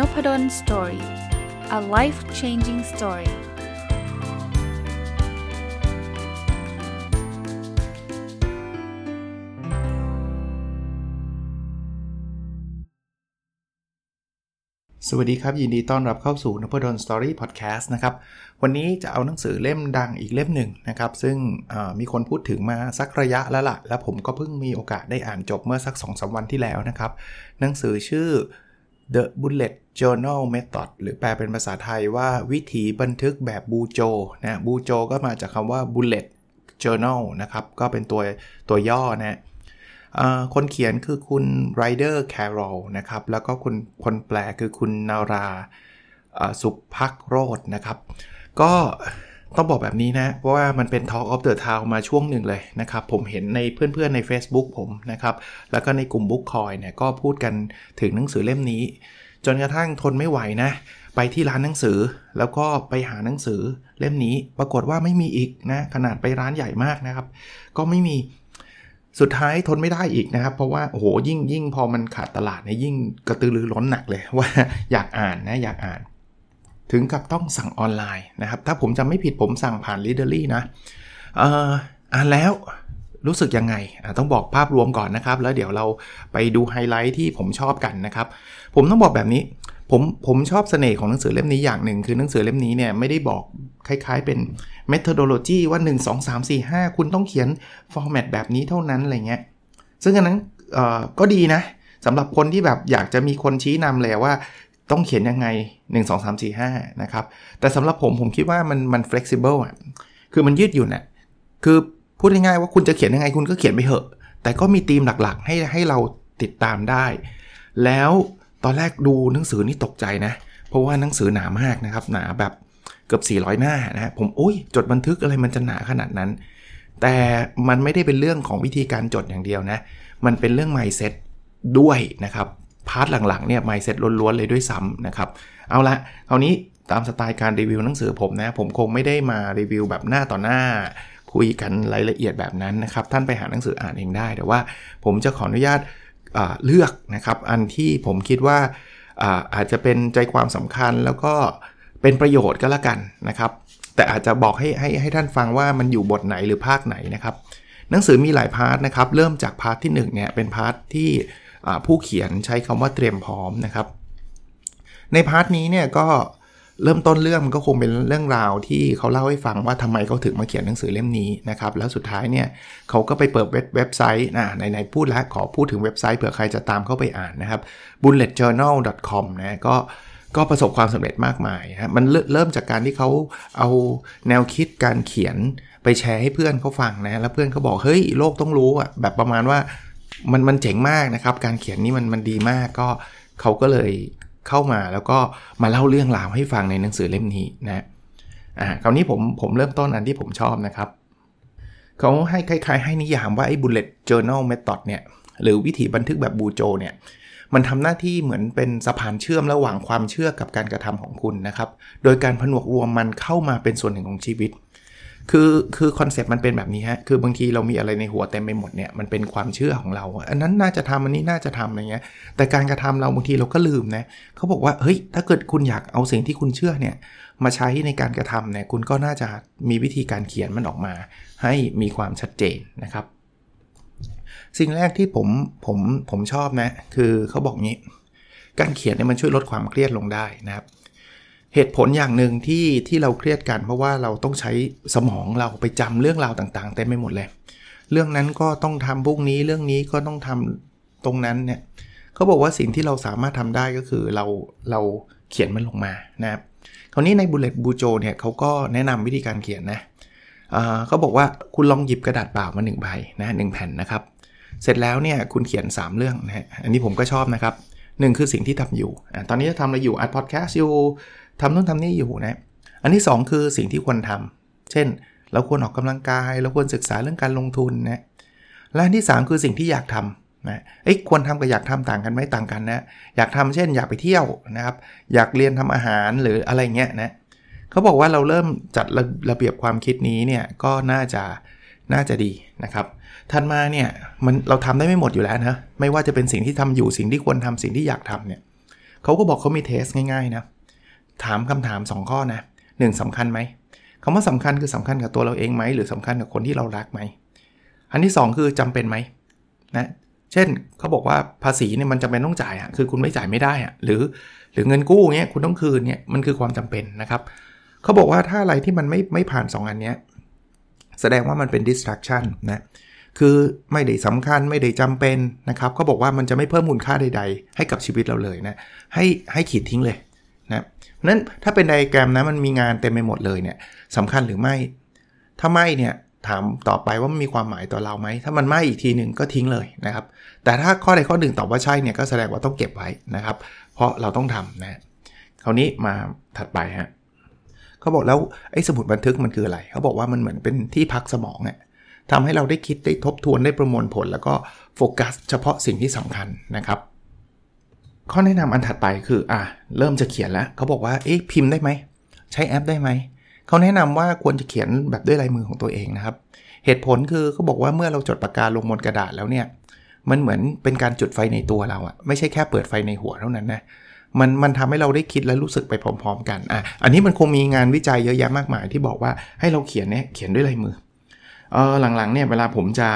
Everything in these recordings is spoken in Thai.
Nopadol's Story a life changing story สวัสดีครับ ยินดีต้อนรับเข้าสู่นพดล Story Podcast นะครับ วันนี้จะเอาหนังสือเล่มดังอีกเล่มหนึ่งนะครับ ซึ่งมีคนพูดถึงมาสักระยะแล้วล่ะ แล้วผมก็เพิ่งมีโอกาสได้อ่านจบเมื่อสัก2อสวันที่แล้วนะครับ หนังสือชื่อ The Bullet Journal Method หรือแปลเป็นภาษาไทยว่าวิธีบันทึกแบบบูโจนะบูโจก็มาจากคำว่า Bullet Journal นะครับ ก็เป็นตัวตัวย่อนะคนเขียนคือคุณไรเดอร์แคโรลนะครับ แล้วก็คุณคนแปลคือคุณนาราสุภักโรดนะครับ ก็ ต้องบอกแบบนี้นะ เพราะว่ามันเป็น Talk of the Town มาช่วงหนึ่งเลยนะครับ ผมเห็นในเพื่อนๆใน Facebook ผมนะครับ แล้วก็ในกลุ่ม Book c o i เนี่ยก็พูดกันถึงหนังสือเล่มนี้ จนกระทั่งทนไม่ไหวนะ ไปที่ร้านหนังสือ แล้วก็ไปหาหนังสือเล่มนี้ ปรากฏว่าไม่มีอีกนะ ขนาดไปร้านใหญ่มากนะครับ ก็ไม่มีสุดท้ายทนไม่ได้อีกนะครับ เพราะว่าโอ้โหยิ่งยิ่งพอมันขาดตลาดเนี่ยยิ่งกระตือรือร้นหนักเลยว่าอยากอ่านนะอยากอ่าน ถึงกับต้องสั่งออนไลน์นะครับ ถ้าผมจำไม่ผิดผมสั่งผ่าน l ด a d e r l y นะอ่านแล้วรู้สึกยังไง ต้องบอกภาพรวมก่อนนะครับ แล้วเดี๋ยวเราไปดูไฮไลท์ที่ผมชอบกันนะครับ ผมต้องบอกแบบนี้ ผมผมชอบเสน่ห์ของหนังสือเล่มนี้อย่างหนึ่ง คือหนังสือเล่มนี้เนี่ยไม่ได้บอกคล้ายๆเป็น methodology ว่า 1 2 3 4 5 คุณต้องเขียน format แบบนี้เท่านั้นอะไรเงี้ย ซึ่งอันนั้นก็ดีนะสำหรับคนที่แบบอยากจะมีคนชี้นำเลยว่า ต้องเขียนยังไง 1 2 3 4 5 นะครับ แต่สำหรับผมผมคิดว่ามันมัน flexible อะ คือมันยืดหยุ่นอะ คือพูดง่ายๆว่าคุณจะเขียนยังไงคุณก็เขียนไปเถอะ แต่ก็มีธีมหลักๆ ให้ให้เราติดตามได้ แล้วตอนแรกดูหนังสือนี่ตกใจนะ เพราะว่าหนังสือหนามากนะครับ หนาแบบเกือบ 400 หน้านะผมโอ้ยจดบันทึกอะไรมันจะหนาขนาดนั้น แต่มันไม่ได้เป็นเรื่องของวิธีการจดอย่างเดียวนะ มันเป็นเรื่อง mindset ด้วยนะครับ part หลังๆเนี่ยไม่เสร็จล้วนๆเลยด้วยซ้ำนะครับ เอาละคราวนี้ตามสไตล์การรีวิวหนังสือผมนะ ผมคงไม่ได้มารีวิวแบบหน้าต่อหน้า คุยกันรายละเอียดแบบนั้นนะครับ ท่านไปหาหนังสืออ่านเองได้ แต่ว่าผมจะขออนุญาตเลือกนะครับ อันที่ผมคิดว่าอาอาจจะเป็นใจความสำคัญแล้วก็เป็นประโยชน์ก็แล้วกันนะครับ แต่อาจจะบอกให้ให้ให้ท่านฟังว่ามันอยู่บทไหนหรือภาคไหนนะครับ หนังสือมีหลาย part นะครับ เริ่มจาก part ที่1เนี่ยเป็น part ที่ ผู้เขียนใช้คำว่าเตรียมพร้อมนะครับ ใน part นี้เนี่ยก็เริ่มต้นเรื่องมันก็คงเป็นเรื่องราวที่เขาเล่าให้ฟังว่าทำไมเขาถึงมาเขียนหนังสือเล่มนี้นะครับ แล้วสุดท้ายเนี่ยเขาก็ไปเปิดเว็บไซต์นะไหนๆพูดแล้วขอพูดถึงเว็บไซต์เผื่อใครจะตามเข้าไปอ่านนะครับ bulletjournal.com นะก็ก็ประสบความสำเร็จมากมายนะมันเริ่มจากการที่เขาเอาแนวคิดการเขียนไปแชร์ให้เพื่อนเขาฟังนะ แล้วเพื่อนเขาบอกเฮ้ยโลกต้องรู้อะแบบประมาณว่า มันมันเจ๋งมากนะครับ การเขียนนี่มันมันดีมากก็เขาก็เลยเข้ามาแล้วก็มาเล่าเรื่องราวให้ฟังในหนังสือเล่มนี้นะอ่าคราวนี้ผมผมเริ่มต้นอันที่ผมชอบนะครับเขาให้คล้ายๆ ให้นิยามว่าไอ้ bullet journal method เนี่ยหรือวิธีบันทึกแบบบูโจเนี่ยมันทำหน้าที่เหมือนเป็นสะพานเชื่อมระหว่างความเชื่อกับการกระทำของคุณนะครับ โดยการผนวกรวมมันเข้ามาเป็นส่วนหนึ่งของชีวิต คือคือคอนเซปต์มันเป็นแบบนี้ฮะ คือบางทีเรามีอะไรในหัวเต็มไปหมดเนี่ย มันเป็นความเชื่อของเรา อันนั้นน่าจะทำอันนี้น่าจะทำอะไรเงี้ย แต่การกระทำเราบางทีเราก็ลืมนะเขาบอกว่า เฮ้ย ถ้าเกิดคุณอยากเอาสิ่งที่คุณเชื่อเนี่ย มาใช้ในการกระทำเนี่ย คุณก็น่าจะมีวิธีการเขียนมันออกมา ให้มีความชัดเจนนะครับ สิ่งแรกที่ผมผมผมชอบนะ คือเขาบอกงี้ การเขียนเนี่ยมันช่วยลดความเครียดลงได้นะครับ เหตุผลอย่างหนึ่งที่ที่เราเครียดกันเพราะว่าเราต้องใช้สมองเราไปจำเรื่องราวต่างๆเต็มไปหมดเลย เรื่องนั้นก็ต้องทำพวกนี้เรื่องนี้ก็ต้องทำตรงนั้นเนี่ยเขาบอกว่าสิ่งที่เราสามารถทำได้ก็คือเราเราเขียนมันลงมานะครับคราวนี้ใน bullet journal เนี่ยเขาก็แนะนำวิธีการเขียนนะเขาบอกว่าคุณลองหยิบกระดาษเปล่ามา1ใบนะหนึ่งแผ่นนะครับ เสร็จแล้วเนี่ยคุณเขียน 3 เรื่องนะฮะอันนี้ผมก็ชอบนะครับหนึ่งคือสิ่งที่ทำอยู่ ตอนนี้จะทำอะไรอยู่อัดพอดแคสต์อยู่ ทำนู่นทำนี่อยู่นะอันที่ 2 คือสิ่งที่ควรทำเช่น เราควรออกกำลังกาย เราควรศึกษาเรื่องการลงทุนนะและอันที่ 3 คือสิ่งที่อยากทำนะเอ้ควรทำกับอยากทำต่างกันไหมต่างกันนะอยากทำเช่น อยากไปเที่ยวนะครับอยากเรียนทำอาหารหรืออะไรเงี้ยนะเขาบอกว่าเราเริ่มจัดระระเบียบความคิดนี้เนี่ยก็น่าจะน่าจะดีนะครับทันมาเนี่ยมันเราทำได้ไม่หมดอยู่แล้วนะไม่ว่าจะเป็นสิ่งที่ทำอยู่สิ่งที่ควรทำสิ่งที่อยากทำเนี่ยเขาก็บอกเขามีเทสง่ายๆนะ ถามคำถาม 2 ข้อนะหนึ่งสำคัญไหมคำว่าสำคัญคือสำคัญกับตัวเราเองไหมหรือสำคัญกับคนที่เรารักไหมอันที่ 2 คือจำเป็นไหมนะเช่นเขาบอกว่าภาษีเนี่ยมันจำเป็นต้องจ่ายอะคือคุณไม่จ่ายไม่ได้อะหรือหรือเงินกู้เงี้ยคุณต้องคืนเนี่ยมันคือความจำเป็นนะครับเขาบอกว่าถ้าอะไรที่มันไม่ไม่ผ่าน 2 อันเนี้ยแสดงว่ามันเป็น distraction นะคือไม่ได้สำคัญไม่ได้จำเป็นนะครับเขาบอกว่ามันจะไม่เพิ่มมูลค่าใด ๆ ให้กับชีวิตเราเลยนะให้ให้ขีดทิ้งเลย นะนั้นถ้าเป็นไดแกรมนะมันมีงานเต็มไปหมดเลยเนี่ยสำคัญหรือไม่ ถ้าไม่เนี่ยถามต่อไปว่ามันมีความหมายต่อเราไหม ถ้ามันไม่อีกทีหนึ่งก็ทิ้งเลยนะครับ แต่ถ้าข้อใดข้อหนึ่งตอบว่าใช่เนี่ยก็แสดงว่าต้องเก็บไว้นะครับ เพราะเราต้องทำนะคราวนี้มาถัดไปฮะเขาบอกแล้วไอ้สมุดบันทึกมันคืออะไร เขาบอกว่ามันเหมือนเป็นที่พักสมองเนี่ยทำให้เราได้คิดได้ทบทวนได้ประมวลผล แล้วก็โฟกัสเฉพาะสิ่งที่สำคัญนะครับ ข้อแนะนำอันถัดไปคืออะเริ่มจะเขียนแล้วเขาบอกว่าเอ๊ะพิมพ์ได้ไหมใช้แอปได้ไหมเขาแนะนำว่าควรจะเขียนแบบด้วยลายมือของตัวเองนะครับ เหตุผลคือเขาบอกว่าเมื่อเราจดปากกาลงบนกระดาษแล้วเนี่ยมันเหมือนเป็นการจุดไฟในตัวเราอะไม่ใช่แค่เปิดไฟในหัวเท่านั้นนะมันมันทำให้เราได้คิดและรู้สึกไปพร้อม ๆ กันอะอันนี้มันคงมีงานวิจัยเยอะแยะมากมายที่บอกว่าให้เราเขียนเนี่ยเขียนด้วยลายมือเออหลังๆเนี่ยเวลาผมจะ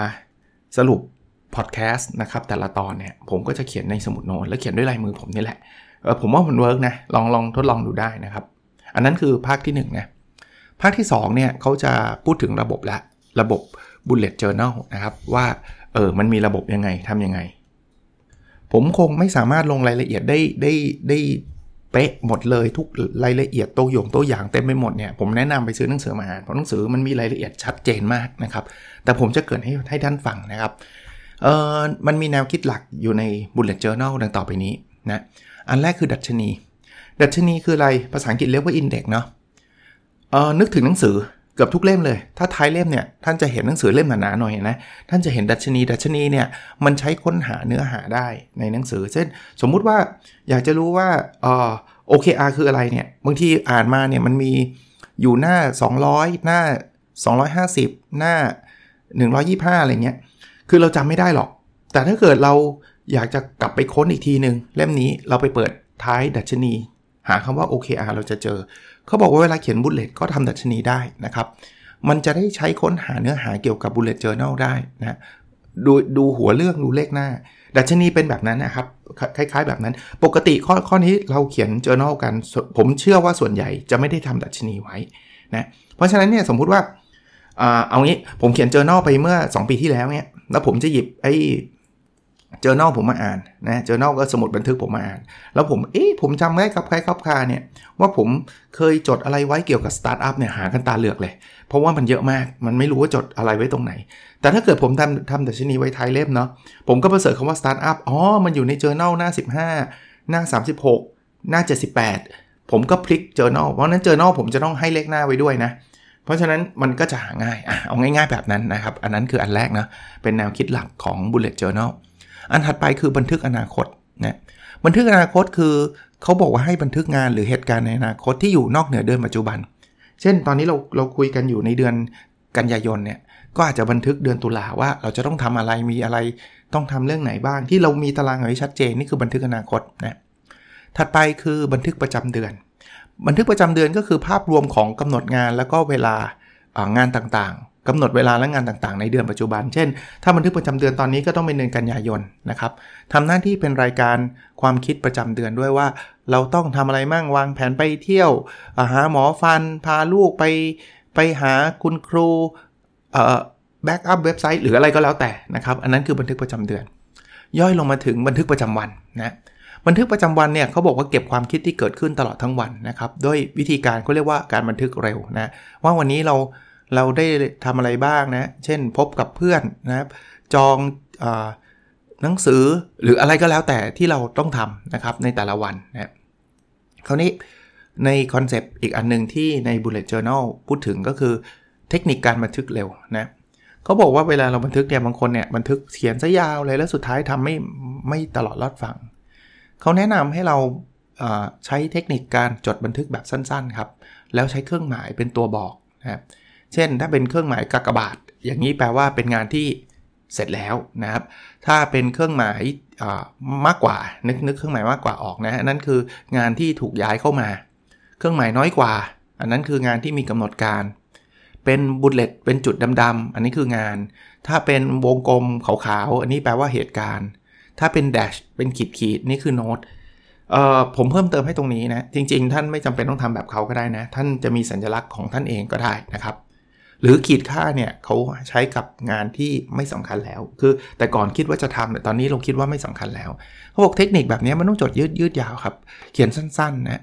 สรุป พอดแคสต์นะครับแต่ละตอนเนี่ยผมก็จะเขียนในสมุดโน้ตแล้วเขียนด้วยลายมือผมนี่แหละผมว่ามัน work นะลองลองทดลองดูได้นะครับ อันนั้นคือภาคที่1นะภาคที่2เนี่ยเขาจะพูดถึงระบบละระบบ bullet journal นะครับว่าเออมันมีระบบยังไงทำยังไง ผมคงไม่สามารถลงรายละเอียดได้ได้ได้เป๊ะหมดเลยทุกรายละเอียดตัวอย่างตัวอย่างเต็มไปหมดเนี่ยผมแนะนำไปซื้อหนังสือมาอ่านเพราะหนังสือมันมีรายละเอียดชัดเจนมากนะครับ แต่ผมจะเกิดให้ให้ท่านฟังนะครับ เออมันมีแนวคิดหลักอยู่ใน bullet journal ดังต่อไปนี้นะอันแรกคือดัชนี ดัชนีคืออะไรภาษาอังกฤษเรียกว่า index เนาะเออนึกถึงหนังสือเกือบทุกเล่มเลย ถ้าท้ายเล่มเนี่ยท่านจะเห็นหนังสือเล่มหนาๆหน่อยนะ ท่านจะเห็นดัชนี ดัชนีเนี่ยมันใช้ค้นหาเนื้อหาได้ในหนังสือ เช่น สมมุติว่าอยากจะรู้ว่าเออ OKR คืออะไรเนี่ย บางทีอ่านมาเนี่ยมันมีอยู่หน้า 200 หน้า 250 หน้า 125 อะไรเงี้ย คือเราจำไม่ได้หรอก แต่ถ้าเกิดเราอยากจะกลับไปค้นอีกทีหนึ่งเล่มนี้เราไปเปิดท้ายดัชนี หาคำว่า OKR เราจะเจอ เขาบอกว่าเวลาเขียนบุลเลตก็ทำดัชนีได้นะครับ มันจะได้ใช้ค้นหาเนื้อหาเกี่ยวกับ bullet journal ได้นะดูดูหัวเรื่องดูเลขหน้า ดัชนีเป็นแบบนั้นนะครับ คล้าย ๆ แบบนั้น ปกติข้อข้อนี้เราเขียน journal กัน ผมเชื่อว่าส่วนใหญ่จะไม่ได้ทำดัชนีไว้นะเพราะฉะนั้นเนี่ยสมมุติว่าเอางี้ผมเขียน journal ไปเมื่อ 2 ปีที่แล้วเนี่ย แล้วผมจะหยิบไอ้ journal ผมมาอ่านนะ journal ก็สมุดบันทึกผมมาอ่าน แล้วผมเอ๊ะผมจำได้ครับคลับคล้ายคลับคลาเนี่ยว่าผมเคยจดอะไรไว้เกี่ยวกับสตาร์ทอัพเนี่ยหากันตาเหลือกเลย เพราะว่ามันเยอะมากมันไม่รู้ว่าจดอะไรไว้ตรงไหน แต่ถ้าเกิดผมทำทำดัชนีไว้ท้ายเล่มเนาะผมก็ไป search คำว่าสตาร์ทอัพอ๋อมันอยู่ใน journal หน้า 15 หน้า 36 หน้า 78 ผมก็พลิก journal เพราะนั้น journal ผมจะต้องให้เลขหน้าไว้ด้วยนะเพราะฉะนั้นมันก็จะหาง่ายอะเอาง่ายๆแบบนั้นนะครับ อันนั้นคืออันแรกนะ เป็นแนวคิดหลักของ bullet journal อันถัดไปคือบันทึกอนาคตนะบันทึกอนาคตคือเขาบอกว่าให้บันทึกงานหรือเหตุการณ์ในอนาคตที่อยู่นอกเหนือเดือนปัจจุบัน เช่น ตอนนี้เราเราคุยกันอยู่ในเดือนกันยายนเนี่ยก็อาจจะบันทึกเดือนตุลาว่า เราจะต้องทำอะไรมีอะไรต้องทำเรื่องไหนบ้าง ที่เรามีตารางไว้ชัดเจนนี่คือบันทึกอนาคตนะถัดไปคือบันทึกประจำเดือน บันทึกประจำเดือนก็คือภาพรวมของกำหนดงานแล้วก็เวลางานต่างๆกำหนดเวลาและงานต่างๆ ในเดือนปัจจุบัน เช่น ถ้าบันทึกประจำเดือนตอนนี้ก็ต้องเป็นเดือนกันยายนนะครับทำหน้าที่เป็นรายการความคิดประจำเดือนด้วยว่า เราต้องทำอะไรมั่งวางแผนไปเที่ยวหาหมอฟัน พาลูกไปไปหาคุณครู backup เว็บไซต์หรืออะไรก็แล้วแต่นะครับ อันนั้นคือบันทึกประจำเดือน ย่อยลงมาถึงบันทึกประจำวันนะ บันทึกประจำวันเนี่ยเขาบอกว่าเก็บความคิดที่เกิดขึ้นตลอดทั้งวันนะครับด้วยวิธีการเขาเรียกว่าการบันทึกเร็วนะว่าวันนี้เราเราได้ทำอะไรบ้างนะเช่นพบกับเพื่อนนะจองหนังสือหรืออะไรก็แล้วแต่ที่เราต้องทำนะครับในแต่ละวันนะคราวนี้ใน concept อีกอันนึงที่ใน bullet journal พูดถึงก็คือเทคนิคการบันทึกเร็วนะเขาบอกว่าเวลาเราบันทึกเนี่ยบางคนเนี่ยบันทึกเขียนซะยาวเลยแล้วสุดท้ายทำไม่ไม่ตลอดรอดฝั่ง เขาแนะนำให้เราใช้เทคนิคการจดบันทึกแบบสั้นๆครับ แล้วใช้เครื่องหมายเป็นตัวบอกนะครับ เช่นถ้าเป็นเครื่องหมายกากบาท อย่างนี้แปลว่าเป็นงานที่เสร็จแล้วนะครับ ถ้าเป็นเครื่องหมายมากกว่า นึกนึกเครื่องหมายมากกว่าออกนะนั่นคืองานที่ถูกย้ายเข้ามา เครื่องหมายน้อยกว่า อันนั้นคืองานที่มีกำหนดการ เป็นบุลเลตเป็นจุดดำๆอันนี้คืองาน ถ้าเป็นวงกลมขาวๆอันนี้แปลว่าเหตุการณ์ ถ้าเป็นแดชเป็นขีดขีดนี่คือโน้ตเอ่อผมเพิ่มเติมให้ตรงนี้นะ จริง ๆ ท่านไม่จำเป็นต้องทำแบบเขาก็ได้นะ ท่านจะมีสัญลักษณ์ของท่านเองก็ได้นะครับ หรือขีดค่าเนี่ยเขาใช้กับงานที่ไม่สำคัญแล้ว คือแต่ก่อนคิดว่าจะทำแต่ตอนนี้เราคิดว่าไม่สำคัญแล้วเขาบอกเทคนิคแบบนี้มันต้องจดยืดยืดยาวครับ เขียนสั้นๆนะ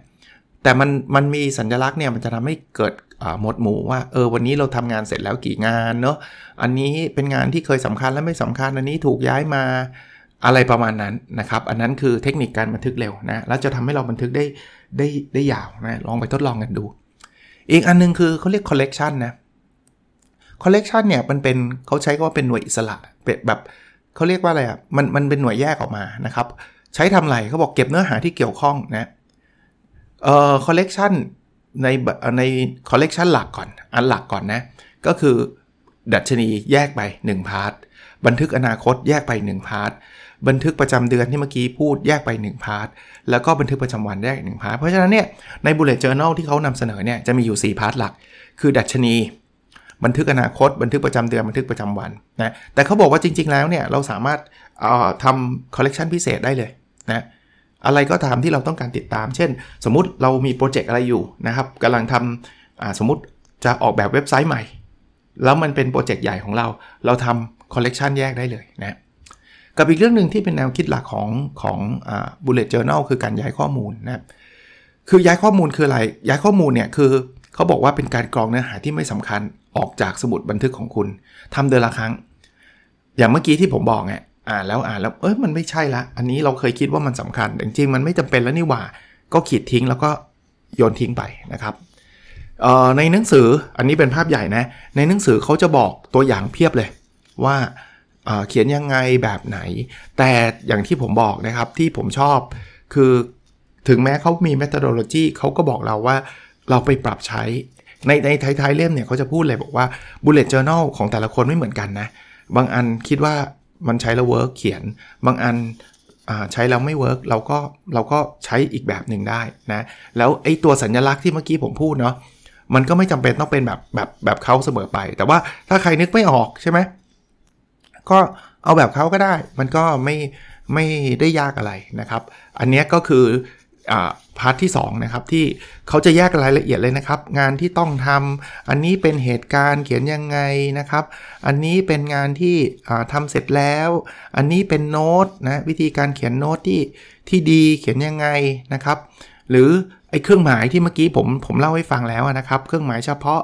แต่มันมันมีสัญลักษณ์เนี่ยมันจะทำให้เกิดหมดหมู่ว่าเออวันนี้เราทำงานเสร็จแล้วกี่งานเนาะอันนี้เป็นงานที่เคยสำคัญและไม่สำคัญอันนี้ถูกย้ายมา อะไรประมาณนั้นนะครับ อันนั้นคือเทคนิคการบันทึกเร็วนะ แล้วจะทำให้เราบันทึกได้ได้ได้ยาวนะ ลองไปทดลองกันดู อีกอันนึงคือเขาเรียก collection นะคอลเลกชันเนี่ยมันเป็นเขาใช้คำว่าเป็นหน่วยอิสระเป็นแบบเขาเรียกว่าอะไรอะ มันมันเป็นหน่วยแยกออกมานะครับ ใช้ทำไรเขาบอกเก็บเนื้อหาที่เกี่ยวข้องนะเอ่อคอลเลกชันในในคอลเลกชันหลักก่อน อันหลักก่อนนะ ก็คือดัชนีแยกไป1 part บันทึกอนาคตแยกไป1 part บันทึกประจำเดือนที่เมื่อกี้พูดแยกไป1 part แล้วก็บันทึกประจำวันแยก1 part เพราะฉะนั้นเนี่ยใน bullet journal ที่เขานำเสนอเนี่ยจะมีอยู่ 4 part หลัก คือดัชนี บันทึกอนาคต บันทึกประจำเดือนบันทึกประจำวันนะแต่เขาบอกว่าจริง ๆ แล้วเนี่ยเราสามารถทำคอลเลกชันพิเศษได้เลยนะอะไรก็ตามที่เราต้องการติดตาม เช่น สมมุติเรามีโปรเจกต์อะไรอยู่นะครับกำลังทำสมมติจะออกแบบเว็บไซต์ใหม่ แล้วมันเป็นโปรเจกต์ใหญ่ของเรา เราทำคอลเลกชันแยกได้เลยนะ กับอีกเรื่องหนึ่งที่เป็นแนวคิดหลักของของ bullet journal คือการย้ายข้อมูลนะคือย้ายข้อมูลคืออะไร ย้ายข้อมูลเนี่ยคือเขาบอกว่าเป็นการกรองเนื้อหาที่ไม่สำคัญออกจากสมุดบันทึกของคุณทำเดือนละครั้ง อย่างเมื่อกี้ที่ผมบอกไงอ่านแล้วอ่านแล้วเอ้ยมันไม่ใช่ละ อันนี้เราเคยคิดว่ามันสำคัญแต่จริงมันไม่จำเป็นแล้วนี่หว่า ก็ขีดทิ้งแล้วก็โยนทิ้งไปนะครับในหนังสืออันนี้เป็นภาพใหญ่นะ ในหนังสือเขาจะบอกตัวอย่างเพียบเลยว่า เขียนยังไงแบบไหน แต่อย่างที่ผมบอกนะครับที่ผมชอบคือถึงแม้เขามี methodology เขาก็บอกเราว่าเราไปปรับใช้ ในในท้ายๆเล่มเนี่ยเขาจะพูดเลยบอกว่า bullet journal ของแต่ละคนไม่เหมือนกันนะ บางอันคิดว่ามันใช้แล้ว work เขียน บางอันใช้แล้วไม่ work เราก็เราก็ใช้อีกแบบหนึ่งได้นะ แล้วไอ้ตัวสัญลักษณ์ที่เมื่อกี้ผมพูดเนาะมันก็ไม่จำเป็นต้องเป็นแบบแบบแบบเขาเสมอไป แต่ว่าถ้าใครนึกไม่ออกใช่ไหม ก็เอาแบบเขาก็ได้ มันก็ไม่ไม่ได้ยากอะไรนะครับ อันนี้ก็คือ part ที่ 2 นะครับ ที่เขาจะแยกรายละเอียดเลยนะครับ งานที่ต้องทำอันนี้เป็นเหตุการณ์เขียนยังไงนะครับ อันนี้เป็นงานที่ทำเสร็จแล้ว อันนี้เป็นโน้ตนะวิธีการเขียนโน้ตที่ที่ดีเขียนยังไงนะครับ หรือไอ้เครื่องหมายที่เมื่อกี้ผมผมเล่าให้ฟังแล้วนะครับ เครื่องหมายเฉพาะ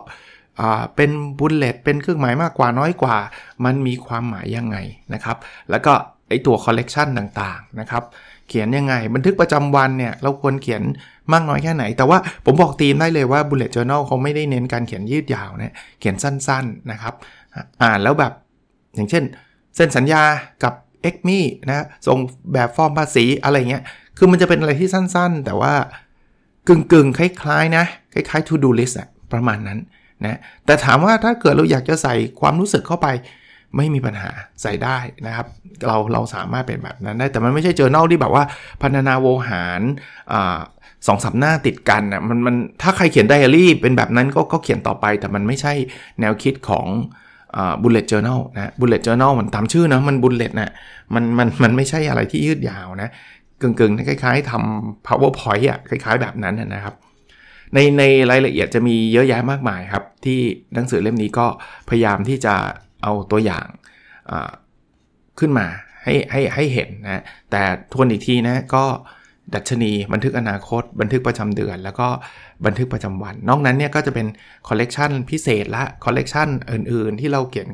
เป็น bullet เป็นเครื่องหมายมากกว่าน้อยกว่า มันมีความหมายยังไงนะครับ แล้วก็ไอตัวคอลเลกชันต่างๆนะครับ เขียนยังไง บันทึกประจำวันเนี่ย เราควรเขียนมากน้อยแค่ไหน แต่ว่าผมบอกทีมได้เลยว่า bullet journal เขาไม่ได้เน้นการเขียนยืดยาวนะเขียนสั้นๆนะครับ อ่านแล้วแบบ อย่างเช่น เส้นสัญญากับ e x m e นะส่งแบบฟอร์มภาษีอะไรเงี้ย คือมันจะเป็นอะไรที่สั้นๆ แต่ว่ากึ่งๆ คล้ายๆ นะ คล้ายๆ to do list อะประมาณนั้น นะแต่ถามว่าถ้าเกิดเราอยากจะใส่ความรู้สึกเข้าไป ไม่มีปัญหาใส่ได้นะครับ เราเราสามารถเป็นแบบนั้นได้แต่มันไม่ใช่ journal ที่แบบว่าพรรณนาโวหารสองสามหน้าติดกันนะมันมันถ้าใครเขียนไดอารี่เป็นแบบนั้นก็ก็เขียนต่อไป แต่มันไม่ใช่แนวคิดของ bullet journal นะ bullet journal มันตามชื่อนะมัน bullet นะมันมันมันไม่ใช่อะไรที่ยืดยาวนะกึ่งกึ่งคล้ายๆทำ powerpoint อะคล้ายๆแบบนั้นนะครับ ในในรายละเอียดจะมีเยอะแยะมากมายครับ ที่หนังสือเล่มนี้ก็พยายามที่จะเอาตัวอย่างขึ้นมาให้ให้ให้เห็นนะ แต่ทวนอีกทีนะก็ดัชนีบันทึกอนาคต บันทึกประจำเดือน แล้วก็บันทึกประจำวัน นอกนั้นเนี่ยก็จะเป็นคอลเลกชันพิเศษละคอลเลกชันอื่นๆ ที่เราเกี่ยว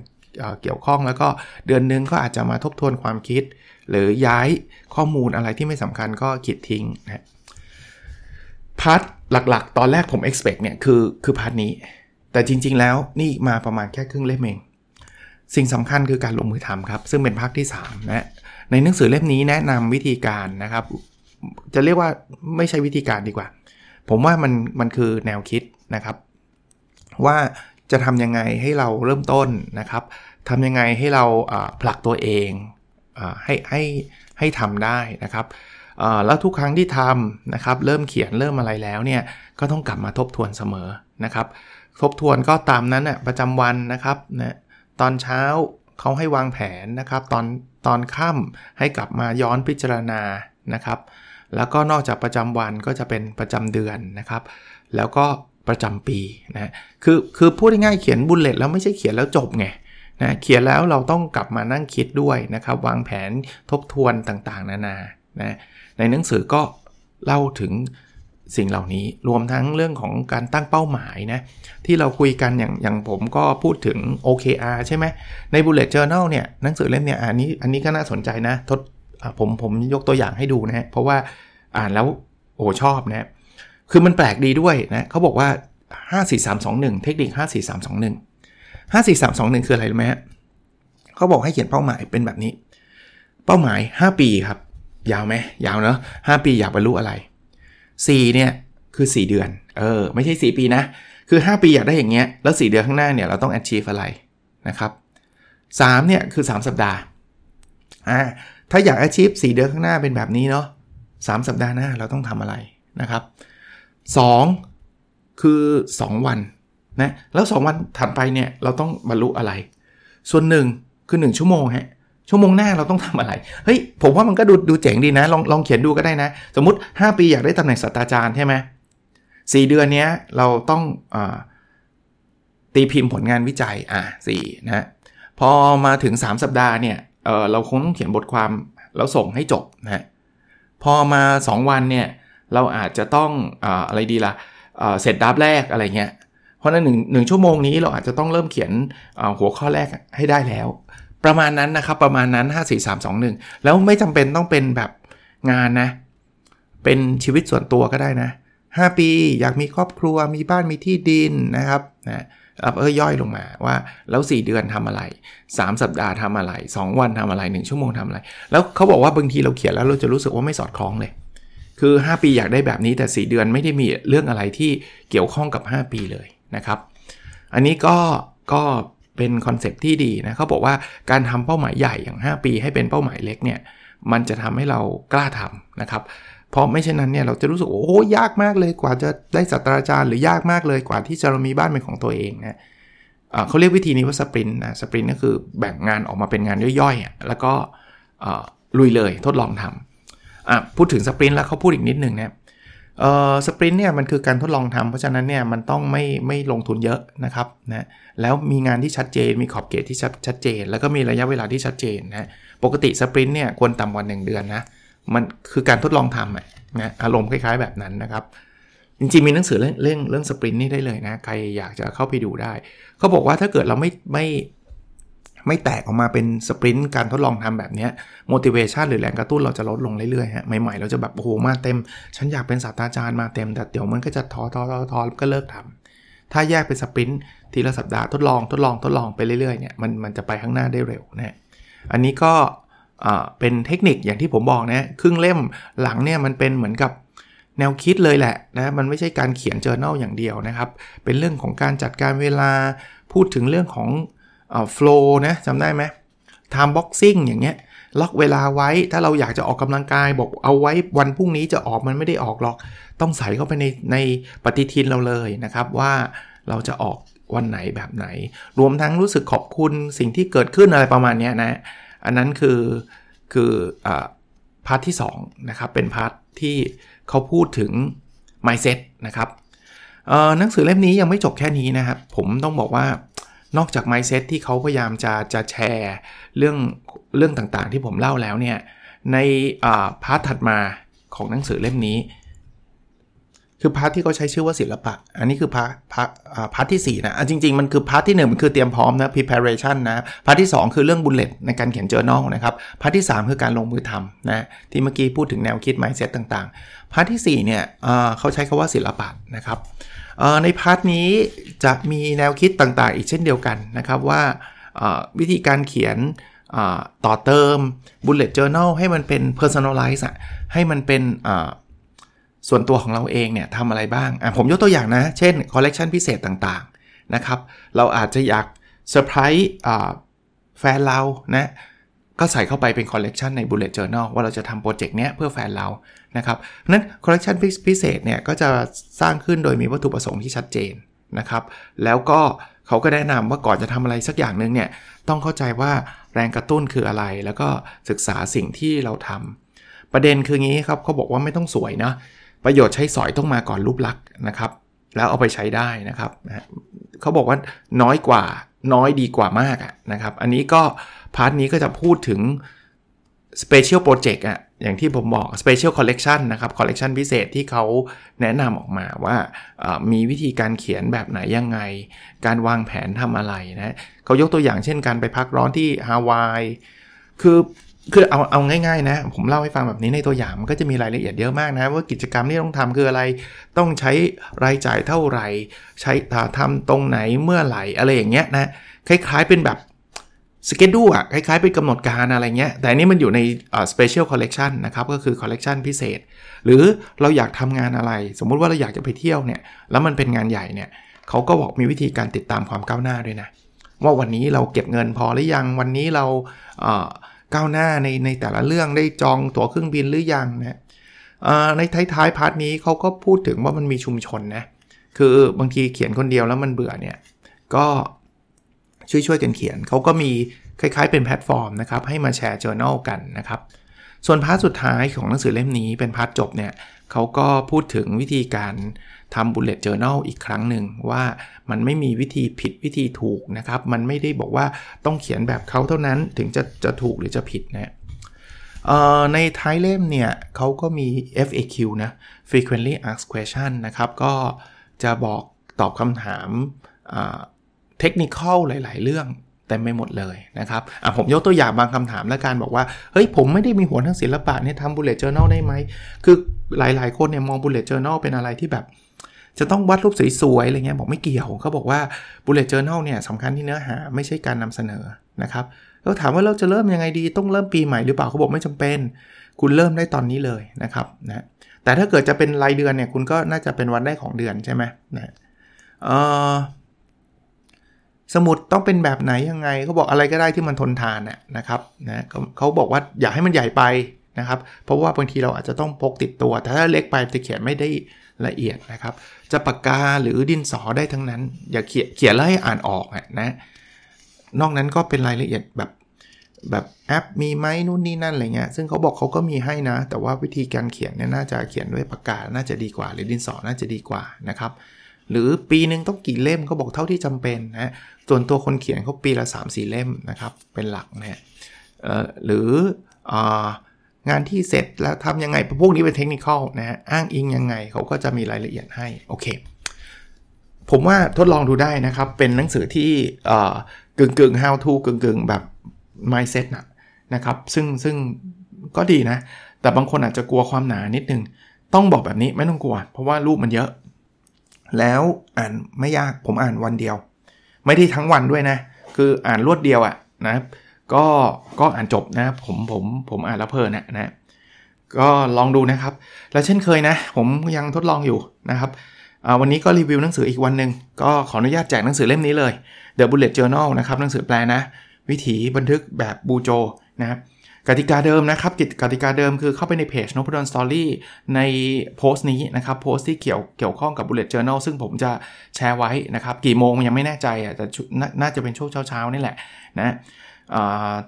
เกี่ยวข้องแล้วก็เดือนนึงก็อาจจะมาทบทวนความคิด หรือย้ายข้อมูลอะไรที่ไม่สำคัญก็คัดทิ้งนะ part หลักๆ ตอนแรกผม expect เนี่ยคือคือ part นี้ แต่จริง ๆ แล้วนี่มาประมาณแค่ครึ่งเล่มเอง สิ่งสำคัญคือการลงมือทำครับ ซึ่งเป็นภาคที่3นะในหนังสือเล่มนี้แนะนำวิธีการนะครับ จะเรียกว่าไม่ใช่วิธีการดีกว่า ผมว่ามันมันคือแนวคิดนะครับ ว่าจะทำยังไงให้เราเริ่มต้นนะครับทำยังไงให้เราผลักตัวเองให้ให้ให้ทำได้นะครับ แล้วทุกครั้งที่ทำนะครับเริ่มเขียนเริ่มอะไรแล้วเนี่ยก็ต้องกลับมาทบทวนเสมอนะครับ ทบทวนก็ตามนั้นน่ยประจำวันนะครับนะตอนเช้าเขาให้วางแผนนะครับ ตอนตอนค่ำให้กลับมาย้อนพิจารณานะครับ แล้วก็นอกจากประจำวันก็จะเป็นประจำเดือนนะครับ แล้วก็ประจำปีนะคือคือพูดง่ายๆเขียนบุลเลตแล้วไม่ใช่เขียนแล้วจบไงนะเขียนแล้วเราต้องกลับมานั่งคิดด้วยนะครับ วางแผนทบทวนต่างๆ นานานะ ในหนังสือก็เล่าถึงสิ่งเหล่านี้รวมทั้งเรื่องของการตั้งเป้าหมายนะ ที่เราคุยกันอย่างอย่างผมก็พูดถึง OKR ใช่ไหมใน Bullet Journal เนี่ยหนังสือเล่มเนี่ยอันนี้อันนี้ก็น่าสนใจนะทดผมผมยกตัวอย่างให้ดูนะฮะเพราะว่าอ่านแล้วโอ้ชอบนะ คือมันแปลกดีด้วยนะเขาบอกว่า 54321 เทคนิค 54321 54321 คืออะไรรู้ไหมฮะเขาบอกให้เขียนเป้าหมายเป็นแบบนี้ เป้าหมาย 5 ปีครับ ยาวไหมยาวเนาะ5ปีอยากบรรลุอะไร 4 เนี่ยคือ 4 เดือน เออ ไม่ใช่ 4 ปีนะ คือ 5 ปีอยากได้อย่างเงี้ย แล้ว 4 เดือนข้างหน้าเนี่ยเราต้อง achieve อะไรนะครับ3เนี่ยคือ 3 สัปดาห์ อ่า ถ้าอยาก achieve 4 เดือนข้างหน้าเป็นแบบนี้เนาะ3สัปดาห์หน้าเราต้องทำอะไรนะครับ 2 คือ 2 วันนะ แล้ว 2 วันถัดไปเนี่ยเราต้องบรรลุอะไร ส่วน 1 คือ 1 ชั่วโมงฮะ ชั่วโมงหน้าเราต้องทำอะไร เฮ้ย ผมว่ามันก็ดูดูเจ๋งดีนะ ลองลองเขียนดูก็ได้นะ สมมติ 5 ปีอยากได้ตำแหน่งศาสตราจารย์ใช่ไหมสี่เดือนนี้เราต้องอตีพิมพ์ผลงานวิจัย อะสี่นะ พอมาถึง 3 สัปดาห์เนี่ยเเราคงต้องเขียนบทความแล้วส่งให้จบนะพอมา 2 วันเนี่ยเราอาจจะต้องออะไรดีละ่ะเสร็จดับแรกอะไรเงี้ย เพราะนั้นหนึ่งหนึ่งชั่วโมงนี้เราอาจจะต้องเริ่มเขียนหัวข้อแรกให้ได้แล้ว ประมาณนั้นนะครับ ประมาณนั้น 5 4 3 2 1 แล้วไม่จำเป็นต้องเป็นแบบงานนะ เป็นชีวิตส่วนตัวก็ได้นะ 5 ปีอยากมีครอบครัวมีบ้านมีที่ดินนะครับนะเออย่อยลงมาว่าแล้ว 4 เดือนทำอะไร 3 สัปดาห์ทำอะไร 2 วันทำอะไร 1 ชั่วโมงทำอะไร แล้วเขาบอกว่าบางทีเราเขียนแล้วเราจะรู้สึกว่าไม่สอดคล้องเลย คือ 5 ปีอยากได้แบบนี้แต่ 4 เดือนไม่ได้มีเรื่องอะไรที่เกี่ยวข้องกับ 5 ปีเลยนะครับ อันนี้ก็ก็ เป็นคอนเซปที่ดีนะเขาบอกว่าการทำเป้าหมายใหญ่อย่าง 5 ปี ให้เป็นเป้าหมายเล็กเนี่ยมันจะทำให้เรากล้าทำนะครับ เพราะไม่เช่นนั้นเนี่ยเราจะรู้สึกโอ้ยากมากเลยกว่าจะได้ศาสตราจารย์หรือยากมากเลยกว่าที่จะมีบ้านเป็นของตัวเองนะเขาเรียกวิธีนี้ว่าสปรินต์นะสปรินต์ก็คือแบ่งงานออกมาเป็นงานย่อยๆ แล้วก็ลุยเลยทดลองทำพูดถึงสปรินต์แล้วเขาพูดอีกนิดนึงนะ สปรินต์เนี่ยมันคือการทดลองทำเพราะฉะนั้นเนี่ยมันต้องไม่ไม่ลงทุนเยอะนะครับนะแล้วมีงานที่ชัดเจนมีขอบเขตที่ชัดเจน แล้วก็มีระยะเวลาที่ชัดเจนนะปกติสปรินต์เนี่ยควรต่ำกว่า1เดือนนะมันคือการทดลองทำนะอารมณ์คล้ายๆแบบนั้นนะครับ จริงๆมีหนังสือเรื่องเรื่องเรื่องสปรินต์นี่ได้เลยนะใครอยากจะเข้าไปดูได้เขาบอกว่าถ้าเกิดเราไม่ไม่ ไม่แตกออกมาเป็นสปรินต์การทดลองทำแบบนี้ motivation หรือแรงกระตุ้นเราจะลดลงเรื่อยๆฮะใหม่ๆเราจะแบบโอ้โหมาเต็ม ฉันอยากเป็นศาสตราจารย์มาเต็ม แต่เดี๋ยวมันก็จะท้อท้อท้อท้อก็เลิกทำถ้าแยกเป็นสปรินต์ทีละสัปดาห์ทดลองทดลองทดลองไปเรื่อยๆเนี่ยมันมันจะไปข้างหน้าได้เร็วนะอันนี้ก็เป็นเทคนิคอย่างที่ผมบอกนะครึ่งเล่มหลังเนี่ยมันเป็นเหมือนกับแนวคิดเลยแหละนะมันไม่ใช่การเขียน journal อย่างเดียวนะครับ เป็นเรื่องของการจัดการเวลาพูดถึงเรื่องของ โฟล์นะจำได้ไหม time boxing อย่างเงี้ยล็อกเวลาไว้ถ้าเราอยากจะออกกำลังกายบอกเอาไว้วันพรุ่งนี้จะออกมันไม่ได้ออกหรอก ต้องใส่เข้าไปในในปฏิทินเราเลยนะครับ ว่าเราจะออกวันไหนแบบไหน รวมทั้งรู้สึกขอบคุณสิ่งที่เกิดขึ้นอะไรประมาณนี้นะ อันนั้นคือคือ part ที่2นะครับเป็น part ที่เขาพูดถึง mindset นะครับหนังสือเล่มนี้ยังไม่จบแค่นี้นะครับ ผมต้องบอกว่า นอกจาก mindset ที่เขาพยายามจะจะแชร์เรื่องเรื่องต่างๆ ที่ผมเล่าแล้วเนี่ย ใน part ถัดมาของหนังสือเล่มนี้ คือ part ที่เขาใช้ชื่อว่าศิลปะ อันนี้คือ part part part ที่4นะจริง ๆ มันคือ part ที่ 1 มันคือเตรียมพร้อมนะ preparation นะ part ที่ 2 คือเรื่อง bullet ในการเขียน journal นะครับ part ที่ 3 คือการลงมือทำนะที่เมื่อกี้พูดถึงแนวคิด mindset ต่างๆ part ที่4เนี่ยเขาใช้คำว่าศิลปะนะครับ ใน part นี้จะมีแนวคิดต่างๆ อีกเช่นเดียวกันนะครับว่าวิธีการเขียนต่อเติม bullet journal ให้มันเป็น personalize ให้มันเป็นส่วนตัวของเราเองเนี่ยทำอะไรบ้าง ผมยกตัวอย่างนะ เช่นคอลเลกชันพิเศษต่างๆนะครับ เราอาจจะอยากเซอร์ไพรส์แฟนเรานะ ก็ใส่เข้าไปเป็นคอลเลกชันใน bullet journal ว่าเราจะทำโปรเจกต์เนี้ยเพื่อแฟนเรานะครับนั้นคอลเลกชันพิเศษเนี่ยก็จะสร้างขึ้นโดยมีวัตถุประสงค์ที่ชัดเจนนะครับแล้วก็เขาก็แนะนำว่าก่อนจะทำอะไรสักอย่างหนึ่งเนี่ยต้องเข้าใจว่าแรงกระตุ้นคืออะไร แล้วก็ศึกษาสิ่งที่เราทำประเด็นคืองี้ครับเขาบอกว่าไม่ต้องสวยนะประโยชน์ใช้สอยต้องมาก่อนรูปลักษณ์นะครับแล้วเอาไปใช้ได้นะครับเขาบอกว่าน้อยกว่าน้อยดีกว่ามากนะครับ อันนี้ก็ พาร์ทนี้ก็จะพูดถึง Special Project อะอย่างที่ผมบอก Special Collection นะครับ Collection พิเศษที่เขาแนะนำออกมาว่ามีวิธีการเขียนแบบไหนยังไง การวางแผนทำอะไรนะเขายกตัวอย่างเช่นการไปพักร้อนที่ฮาวาย คือคือเอาเอาง่ายๆนะ ผมเล่าให้ฟังแบบนี้ในตัวอย่างมันก็จะมีรายละเอียดเยอะมากนะ ว่ากิจกรรมที่ต้องทำคืออะไร ต้องใช้รายจ่ายเท่าไหร่ ใช้ทำตรงไหนเมื่อไหร่อะไรอย่างเงี้ยนะคล้ายๆเป็นแบบ สเกดูอะคล้ายๆเป็นกำหนดการอะไรเงี้ย แต่อันนี้มันอยู่ใน special collection นะครับก็คือ collection พิเศษ หรือเราอยากทำงานอะไร สมมุติว่าเราอยากจะไปเที่ยวเนี่ยแล้วมันเป็นงานใหญ่เนี่ยเขาก็บอกมีวิธีการติดตามความก้าวหน้าด้วยนะ ว่าวันนี้เราเก็บเงินพอหรือยังวันนี้เราก้าวหน้าในในแต่ละเรื่องได้จองตั๋วเครื่องบินหรือยังนะในท้ายๆ part นี้เขาก็พูดถึงว่ามันมีชุมชนนะคือบางทีเขียนคนเดียวแล้วมันเบื่อเนี่ยก็ ช่วยๆกันเขียน เขาก็มีคล้ายๆเป็นแพลตฟอร์มนะครับให้มาแชร์ journal กันนะครับ ส่วน part สุดท้ายของหนังสือเล่มนี้เป็น part จบเนี่ยเขาก็พูดถึงวิธีการทำ bullet journal อีกครั้งหนึ่งว่ามันไม่มีวิธีผิดวิธีถูกนะครับ มันไม่ได้บอกว่าต้องเขียนแบบเขาเท่านั้นถึงจะจะถูกหรือจะผิดนะในท้ายเล่มเนี่ยเขาก็มี FAQ นะ frequently asked question นะครับ ก็จะบอกตอบคำถาม เทคนิคหลาย ๆ เรื่องเต็มไปหมดเลยนะครับอะผมยกตัวอย่างบางคำถามแล้วกันบอกว่า เฮ้ย ผมไม่ได้มีหัวทางศิลปะเนี่ยทำ bullet journal ได้ไหม คือหลาย ๆ คนเนี่ยมอง bullet journal เป็นอะไรที่แบบ จะต้องวาดรูปสวย ๆ อะไรเงี้ยบอกไม่เกี่ยวเขาบอกว่า bullet journal เนี่ยสำคัญที่เนื้อหาไม่ใช่การนำเสนอนะครับแล้วถามว่าเราจะเริ่มยังไงดีต้องเริ่มปีใหม่หรือเปล่าเขาบอกไม่จำเป็น คุณเริ่มได้ตอนนี้เลยนะครับนะแต่ถ้าเกิดจะเป็นรายเดือนเนี่ยคุณก็น่าจะเป็นวันได้ของเดือนใช่ไหมนะเออ สมุดต้องเป็นแบบไหนยังไงเขาบอกอะไรก็ได้ที่มันทนทานนะครับนะเขาบอกว่าอย่าให้มันใหญ่ไปนะครับ เพราะว่าบางทีเราอาจจะต้องพกติดตัว แต่ถ้าเล็กไปจะเขียนไม่ได้ละเอียดนะครับ จะปากกาหรือดินสอได้ทั้งนั้น อย่าเขียนเขียนแล้วให้อ่านออกนะนอกนั้นก็เป็นรายละเอียดแบบแบบแอปมีไหมนู่นนี่นั่นอะไรเงี้ยซึ่งเขาบอกเขาก็มีให้นะ แต่ว่าวิธีการเขียนเนี่ยน่าจะเขียนด้วยปากกา น่าจะดีกว่า หรือดินสอน่าจะดีกว่านะครับ หรือปีหนึ่งต้องกี่เล่มเขาบอกเท่าที่จำเป็นนะ ส่วนตัวคนเขียนเขาปีละ 3 4 เล่มนะครับ เป็นหลักนะหรือองานที่เสร็จแล้วทำยังไงพวกนี้เป็นเทคนิคนะฮะอ้างอิงยังไงเขาก็จะมีรายละเอียดให้ โอเค ผมว่าทดลองดูได้นะครับ เป็นหนังสือที่กึ่งกึ่ง how to กึ่งกึ่งแบบ mindset นะนะครับ ซึ่งซึ่งก็ดีนะ แต่บางคนอาจจะกลัวความหนานิดนึง ต้องบอกแบบนี้ไม่ต้องกลัว เพราะว่ารูปมันเยอะ แล้วอ่านไม่ยากผมอ่านวันเดียว ไม่ได้ทั้งวันด้วยนะ คืออ่านรวดเดียวอะนะก็ก็อ่านจบนะผมผมผมอ่านแล้วเพลินนะนะก็ลองดูนะครับ แล้วเช่นเคยนะ ผมยังทดลองอยู่นะครับวันนี้ก็รีวิวหนังสืออีกวันหนึ่งก็ขออนุญาตแจกหนังสือเล่มนี้เลย The Bullet Journal นะครับหนังสือแปลนะ วิถีบันทึกแบบบูโจนะครับ กติกาเดิมนะครับกติกาเดิมคือเข้าไปในเพจนพดลสตอรี่ในโพสต์นี้นะครับโพสต์ที่เกี่ยวเกี่ยวข้องกับ Bullet Journal ซึ่งผมจะแชร์ไว้นะครับกี่โมงยังไม่แน่ใจอะแต่น่าจะเป็นช่วงเช้าๆนี่แหละนะ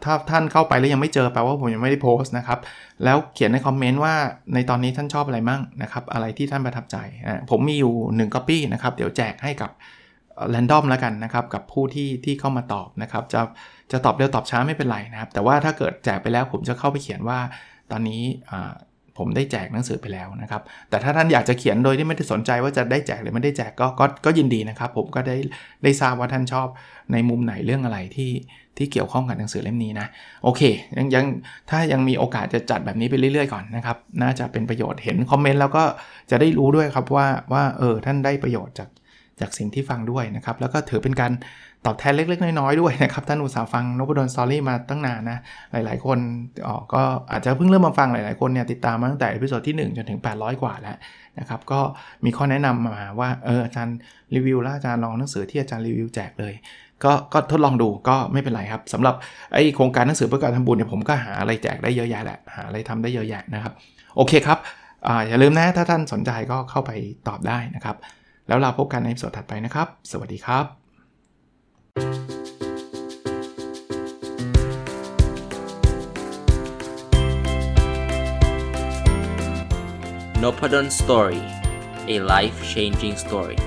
ถ้าท่านเข้าไปแล้วยังไม่เจอแปลว่าผมยังไม่ได้โพสต์นะครับ แล้วเขียนในคอมเมนต์ว่าในตอนนี้ท่านชอบอะไรมั่งนะครับ อะไรที่ท่านประทับใจนะผมมีอยู่1 copy นะครับ เดี๋ยวแจกให้กับ แรนดอมแล้วกันนะครับกับผู้ที่ที่เข้ามาตอบนะครับจะจะตอบเร็วตอบช้าไม่เป็นไรนะครับ แต่ว่าถ้าเกิดแจกไปแล้วผมจะเข้าไปเขียนว่า ตอนนี้ผมได้แจกหนังสือไปแล้วนะครับ แต่ถ้าท่านอยากจะเขียนโดยที่ไม่ได้สนใจว่าจะได้แจกหรือไม่ได้แจกก็ก็ก็ยินดีนะครับ ผมก็ได้ได้ทราบว่าท่านชอบในมุมไหนเรื่องอะไรที่ที่เกี่ยวข้องกับหนังสือเล่มนี้นะโอเคยังยังถ้ายังมีโอกาสจะจัดแบบนี้ไปเรื่อยๆก่อนนะครับ น่าจะเป็นประโยชน์เห็น comment แล้วก็จะได้รู้ด้วยครับว่าว่าเออท่านได้ประโยชน์จาก จากสิ่งที่ฟังด้วยนะครับ แล้วก็ถือเป็นการตอบแทนเล็ก ๆ น้อยๆด้วยนะครับ ท่านอุตสาหฟังนบดล Story มาตั้งนานนะ หลายๆ คนออกก็อาจจะเพิ่งเริ่มมาฟังหลายๆ คนเนี่ยติดตามมาตั้งแต่ episode ที่ 1 จนถึง 800 กว่าแล้วนะครับ ก็มีข้อแนะนำมาว่าเอออาจารย์รีวิวแล้วอาจารย์ลองหนังสือที่อาจารย์รีวิวแจกเลยก็ก็ทดลองดูก็ไม่เป็นไรครับสำหรับไอโครงการหนังสือเพื่อการทำบุญเนี่ยผมก็หาอะไรแจกได้เยอะแยะแหละหาอะไรทำได้เยอะแยะนะครับ โอเคครับออย่าลืมนะถ้าท่านสนใจก็เข้าไปตอบได้นะครับ แล้วเราพบกันในส่วนถัดไปนะครับ สวัสดีครับ n o p a d o n Story a life changing story